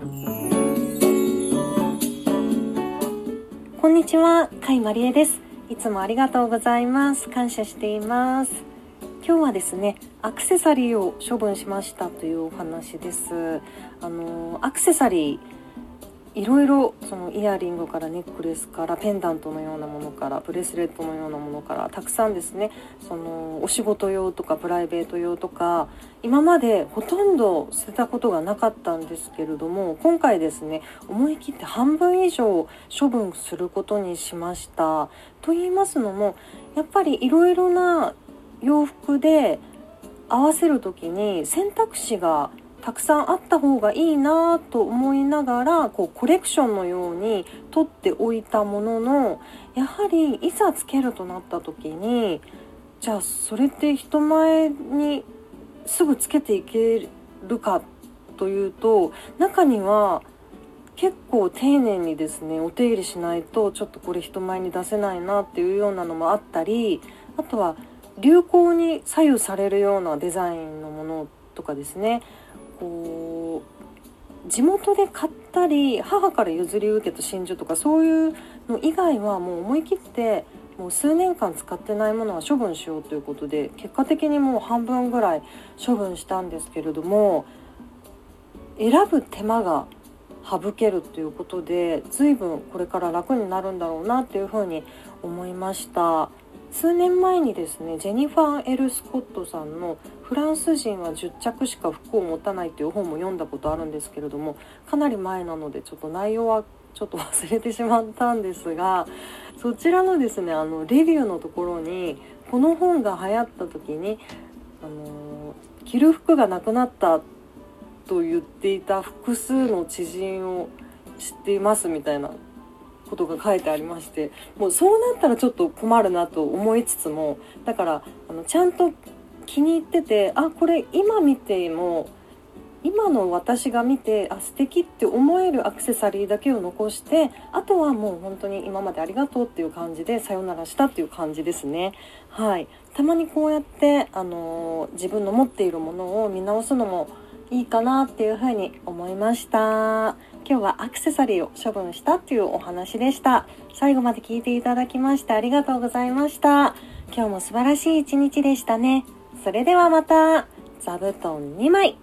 こんにちは、甲斐まりえです。いつもありがとうございます。感謝しています。今日はですね、アクセサリーを処分しましたというお話です。あのアクセサリーいろいろそのイヤリングからネックレスからペンダントのようなものからブレスレットのようなものからたくさんですねそのお仕事用とかプライベート用とか今までほとんど捨てたことがなかったんですけれども今回ですね思い切って半分以上処分することにしました。と言いますのもやっぱりいろいろな洋服で合わせる時に選択肢がたくさんあった方がいいなと思いながらこうコレクションのように取っておいたもののやはりいざつけるとなった時にじゃあそれって人前にすぐつけていけるかというと中には結構丁寧にですねお手入れしないとちょっとこれ人前に出せないなっていうようなのもあったりあとは流行に左右されるようなデザインのものとかですね。こう地元で買ったり母から譲り受けた真珠とかそういうの以外はもう思い切ってもう数年間使ってないものは処分しようということで結果的にもう半分ぐらい処分したんですけれども選ぶ手間が省けるということで随分これから楽になるんだろうなっていうふうに思いました。数年前にですねジェニファー・エル・スコットさんのフランス人は10着しか服を持たないという本も読んだことあるんですけれどもかなり前なのでちょっと内容はちょっと忘れてしまったんですがそちらのですねあのレビューのところにこの本が流行った時にあの着る服がなくなったと言っていた複数の知人を知っていますみたいなことが書いてありましてもうそうなったらちょっと困るなと思いつつもだからあのちゃんと気に入っててあこれ今見ても今の私が見てあ素敵って思えるアクセサリーだけを残してあとはもう本当に今までありがとうっていう感じでさよならしたっていう感じですね。はい。たまにこうやってあのー、自分の持っているものを見直すのもいいかなっていうふうに思いました。今日はアクセサリーを処分したっていうお話でした。最後まで聞いていただきましてありがとうございました。今日も素晴らしい一日でしたね。それではまた。座布団2枚。